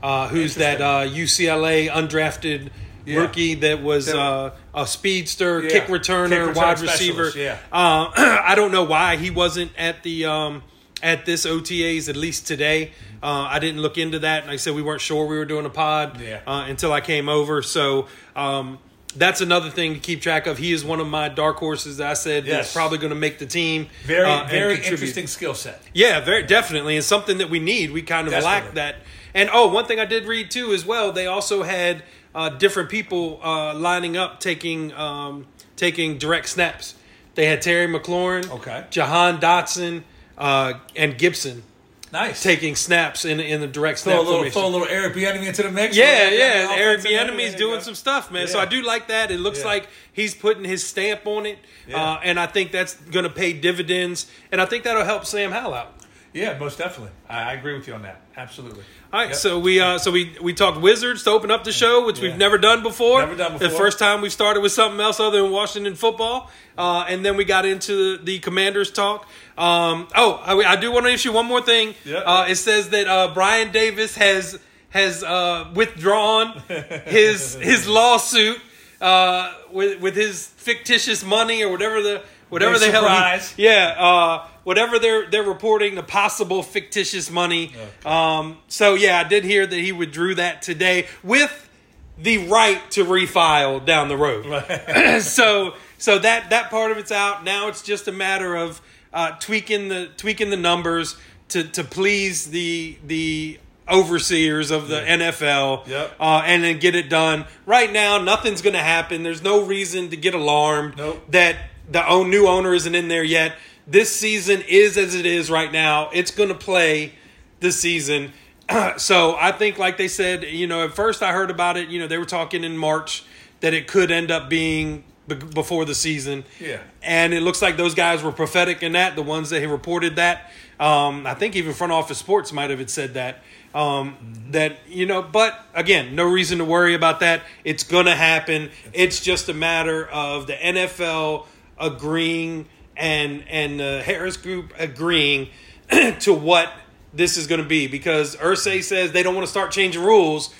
Uh, who's that uh, UCLA undrafted Yeah. rookie that was uh, a speedster, Yeah. kick returner, Kick return wide receiver? yeah. Uh, I don't know why he wasn't at the um, at this OTAs at least today. Uh, I didn't look into that, and like I said we weren't sure we were doing a pod Yeah. uh, until I came over. So um, that's another thing to keep track of. He is one of my dark horses. That I said Yes. that's probably going to make the team. Very, uh, very contribute. interesting skill set. Yeah, very definitely, and something that we need. We kind of lack that. And oh, one thing I did read too as well. They also had uh, different people uh, lining up taking um, taking direct snaps. They had Terry McLaurin, Okay. Jahan Dotson, uh, and Gibson Nice. taking snaps in in the direct snap throw a little, formation. throw a little Eric Bieniemy into the mix. Yeah, Right? yeah. Eric Bieniemy's doing some stuff, man. So I do like that. It looks Yeah. like he's putting his stamp on it, Yeah. uh, and I think that's going to pay dividends. And I think that'll help Sam Howell out. Yeah, most definitely. I, I agree with you on that. Absolutely. All right, Yep. so we uh, so we we talked Wizards to open up the show, which Yeah. we've never done before. Never done before. The first time we started with something else other than Washington football, uh, and then we got into the, the Commanders talk. Um, oh, I, I do want to issue one more thing. Yeah. Uh, it says that uh, Brian Davis has has uh, withdrawn his his lawsuit uh, with with his fictitious money or whatever the whatever Big the hell. he- surprise. yeah, uh, whatever they're they're reporting the possible fictitious money. Um, so yeah, I did hear that he withdrew that today with the right to refile down the road. so so that that part of it's out. Now it's just a matter of uh, tweaking the tweaking the numbers to to please the the overseers of the NFL Yep. uh, and then get it done. Right now, nothing's going to happen. There's no reason to get alarmed Nope. that the own, new owner isn't in there yet. This season is as it is right now. It's going to play this season. so I think, like they said, you know, at first I heard about it. You know, they were talking in March that it could end up being be- before the season. Yeah. And it looks like those guys were prophetic in that. The ones that had reported that. Um, I think even front office sports might have had said that. Um, That you know, but again, no reason to worry about that. It's going to happen. It's just a matter of the NFL agreeing and and the Harris Group agreeing to what this is going to be because Irsay says they don't want to start changing rules,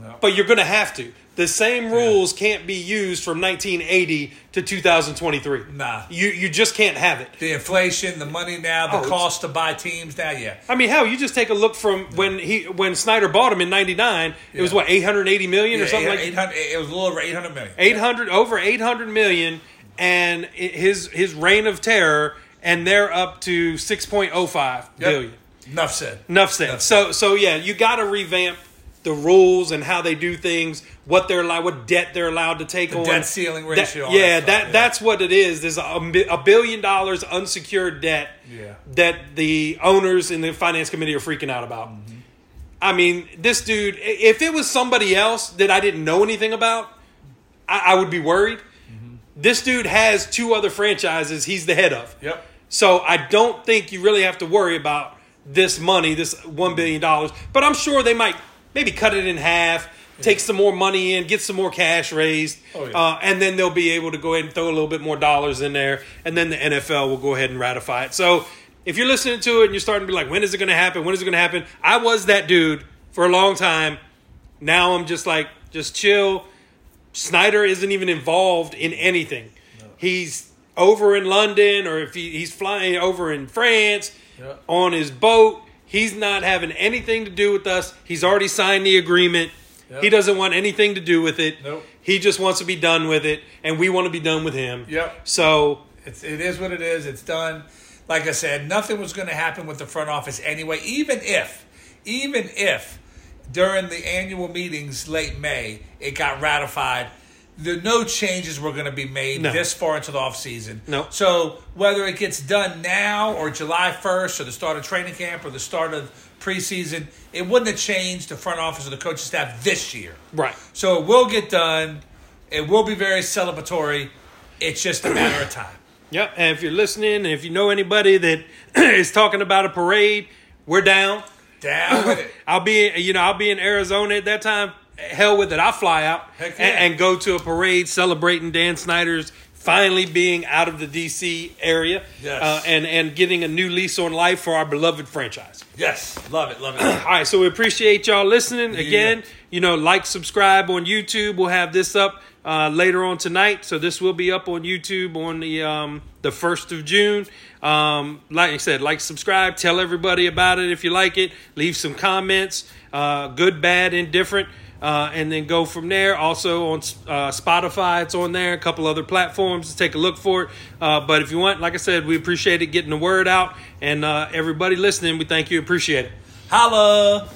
No. but you're going to have to. The same rules can't be used from 1980 to 2023. Nah. you you just can't have it. The inflation, the money now, Oh, the it's- cost to buy teams now, yeah. I mean, hell, you just take a look from when he when Snyder bought him in '99. It was what 880 million or something like 800, it was a little over 800 million. 800 over 800 million, and his his reign of terror, and they're up to six point oh five billion. Enough said. Enough said. Enough So so yeah, you got to revamp the rules and how they do things, what they're allowed, what debt they're allowed to take The on. debt ceiling ratio, all yeah, that that yeah. that's what it is. There's a, a billion dollars unsecured debt Yeah. that the owners in the finance committee are freaking out about. Mm-hmm. I mean, this dude. If it was somebody else that I didn't know anything about, I, I would be worried. This dude has two other franchises he's the head of. Yep. So I don't think you really have to worry about this money, this one billion dollars. But I'm sure they might maybe cut it in half, take some more money in, get some more cash raised, Oh, yeah. uh, and then they'll be able to go ahead and throw a little bit more dollars in there, and then the NFL will go ahead and ratify it. So if you're listening to it and you're starting to be like, when is it going to happen? When is it going to happen? I was that dude for a long time. Now I'm just like, just chill. Snyder isn't even involved in anything. He's over in London or if he, he's flying over in France Yep. on his boat. He's not having anything to do with us. He's already signed the agreement. Yep. He doesn't want anything to do with it. Nope. He just wants to be done with it, and we want to be done with him. Yep. So It's, it is what it is. It's done. Like I said, nothing was going to happen with the front office anyway. Even if, even if during the annual meetings late May it got ratified, the no changes were going to be made No. this far into the offseason. No. So whether it gets done now or July 1st or the start of training camp or the start of preseason, it wouldn't have changed the front office or the coaching staff this year. Right. So it will get done. It will be very celebratory. It's just a matter of time. Yep. And if you're listening, and if you know anybody that is talking about a parade, we're down. Down with it. I'll be, you know, I'll be in Arizona at that time. Hell with it, I'll fly out Heck and, and go to a parade celebrating Dan Snyder's finally being out of the DC area, Yes. uh, and and getting a new lease on life for our beloved franchise. Yes. Love it. Love it. All right, so we appreciate y'all listening again. You know, like, subscribe on YouTube. We'll have this up uh, later on tonight, so this will be up on YouTube on the um, the first of June. Um, like I said, like, subscribe, tell everybody about it if you like it. Leave some comments, uh, good, bad, indifferent. Uh, and then go from there. Also on uh, Spotify, it's on there. A couple other platforms. Take a look for it. Uh, but if you want, like I said, we appreciate it getting the word out. And uh, everybody listening, we thank you. Appreciate it. Holla.